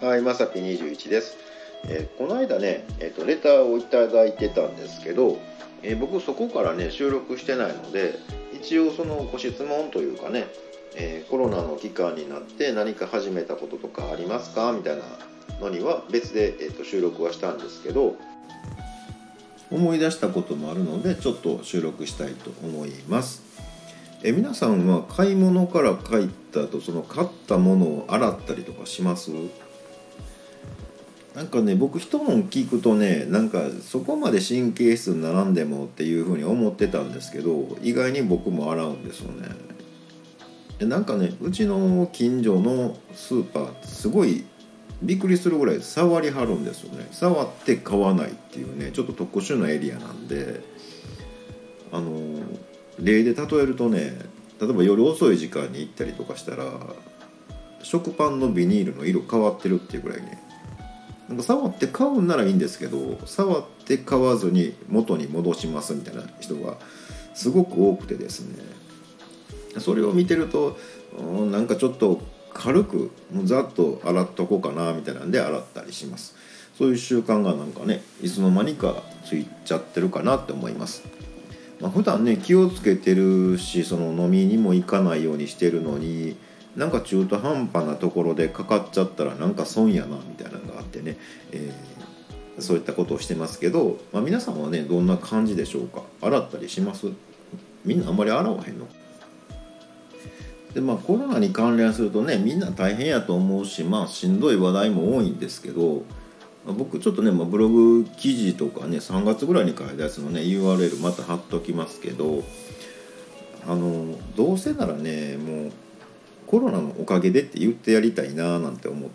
はいまさぴ21です、えーこの間ね、えーとレターをいただいてたんですけど、えー僕そこからね収録してないので一応そのご質問というかね、えコロナの期間になって何か始めたこととかありますか？みたいなのには別で、えーと収録はしたんですけど思い出したこともあるのでちょっと収録したいと思います。え皆さんは買い物から帰った後その買ったものを洗ったりとかします？なんかね僕人の聞くとねなんかそこまで神経質に並んでもっていうふうに思ってたんですけど意外に僕も洗うんですよね。でなんかねうちの近所のスーパーすごいびっくりするぐらい触りはるんですよね。触って買わないっていうねちょっと特殊なエリアなんであの例で例えるとね例えば夜遅い時間に行ったりとかしたら食パンのビニールの色変わってるっていうぐらいねなんか触って買うんならいいんですけど触って買わずに元に戻しますみたいな人がすごく多くてですね。それを見てるとんなんかちょっと軽くもうざっと洗っとこうかなみたいなんで洗ったりします。そういう習慣がなんかねいつの間にかついちゃってるかなって思います。まあ、普段ね気をつけてるしその飲みにも行かないようにしてるのになんか中途半端なところでかかっちゃったらなんか損やなみたいなてね、えーそういったことをしてますけど、まあ、皆さんはねどんな感じでしょうか？洗ったりします？みんなあんまり洗わへんの？でまあコロナに関連するとねみんな大変やと思うしまあしんどい話題も多いんですけどまあ僕ちょっとね、まあ、ブログ記事とかね3月ぐらいに書いたやつのね URL また貼っときますけどあのどうせならねもうコロナのおかげでって言ってやりたいななんて思っ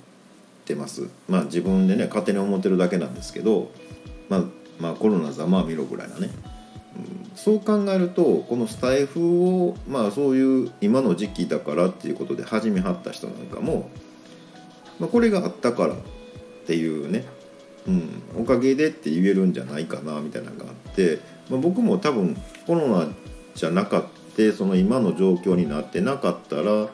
てます。まあ自分でね勝手に思ってるだけなんですけどまあまあコロナざまあ見ろぐらいなね、うん、そう考えるとこのスタイフをまあそういう今の時期だからっていうことで始めはった人なんかも、まあ、これがあったからっていうね。うん、おかげでって言えるんじゃないかなみたいなのがあって、まあ、僕も多分コロナじゃなかったその今の状況になってなかったら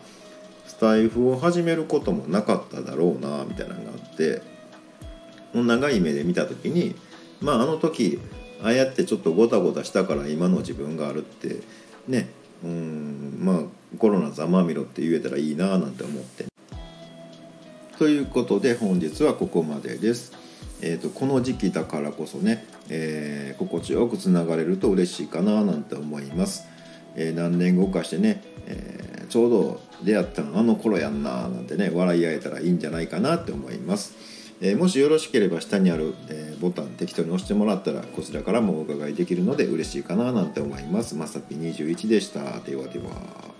タイフを始めることもなかっただろうなみたいなのがあって長い目で見た時にまああの時ああやってちょっとゴタゴタしたから今の自分があるってねうんまあコロナざまみろって言えたらいいななんて思って。ということで本日はここまでです。えー、とこの時期だからこそね、えー心地よくつながれると嬉しいかななんて思います、え何年後かしてね、えーちょうど出会ったのあの頃やんななんてね笑い合えたらいいんじゃないかなって思います、えーもしよろしければ下にある、えーボタン適当に押してもらったらこちらからもお伺いできるので嬉しいかななんて思います。まさぴ21でした。ではでは。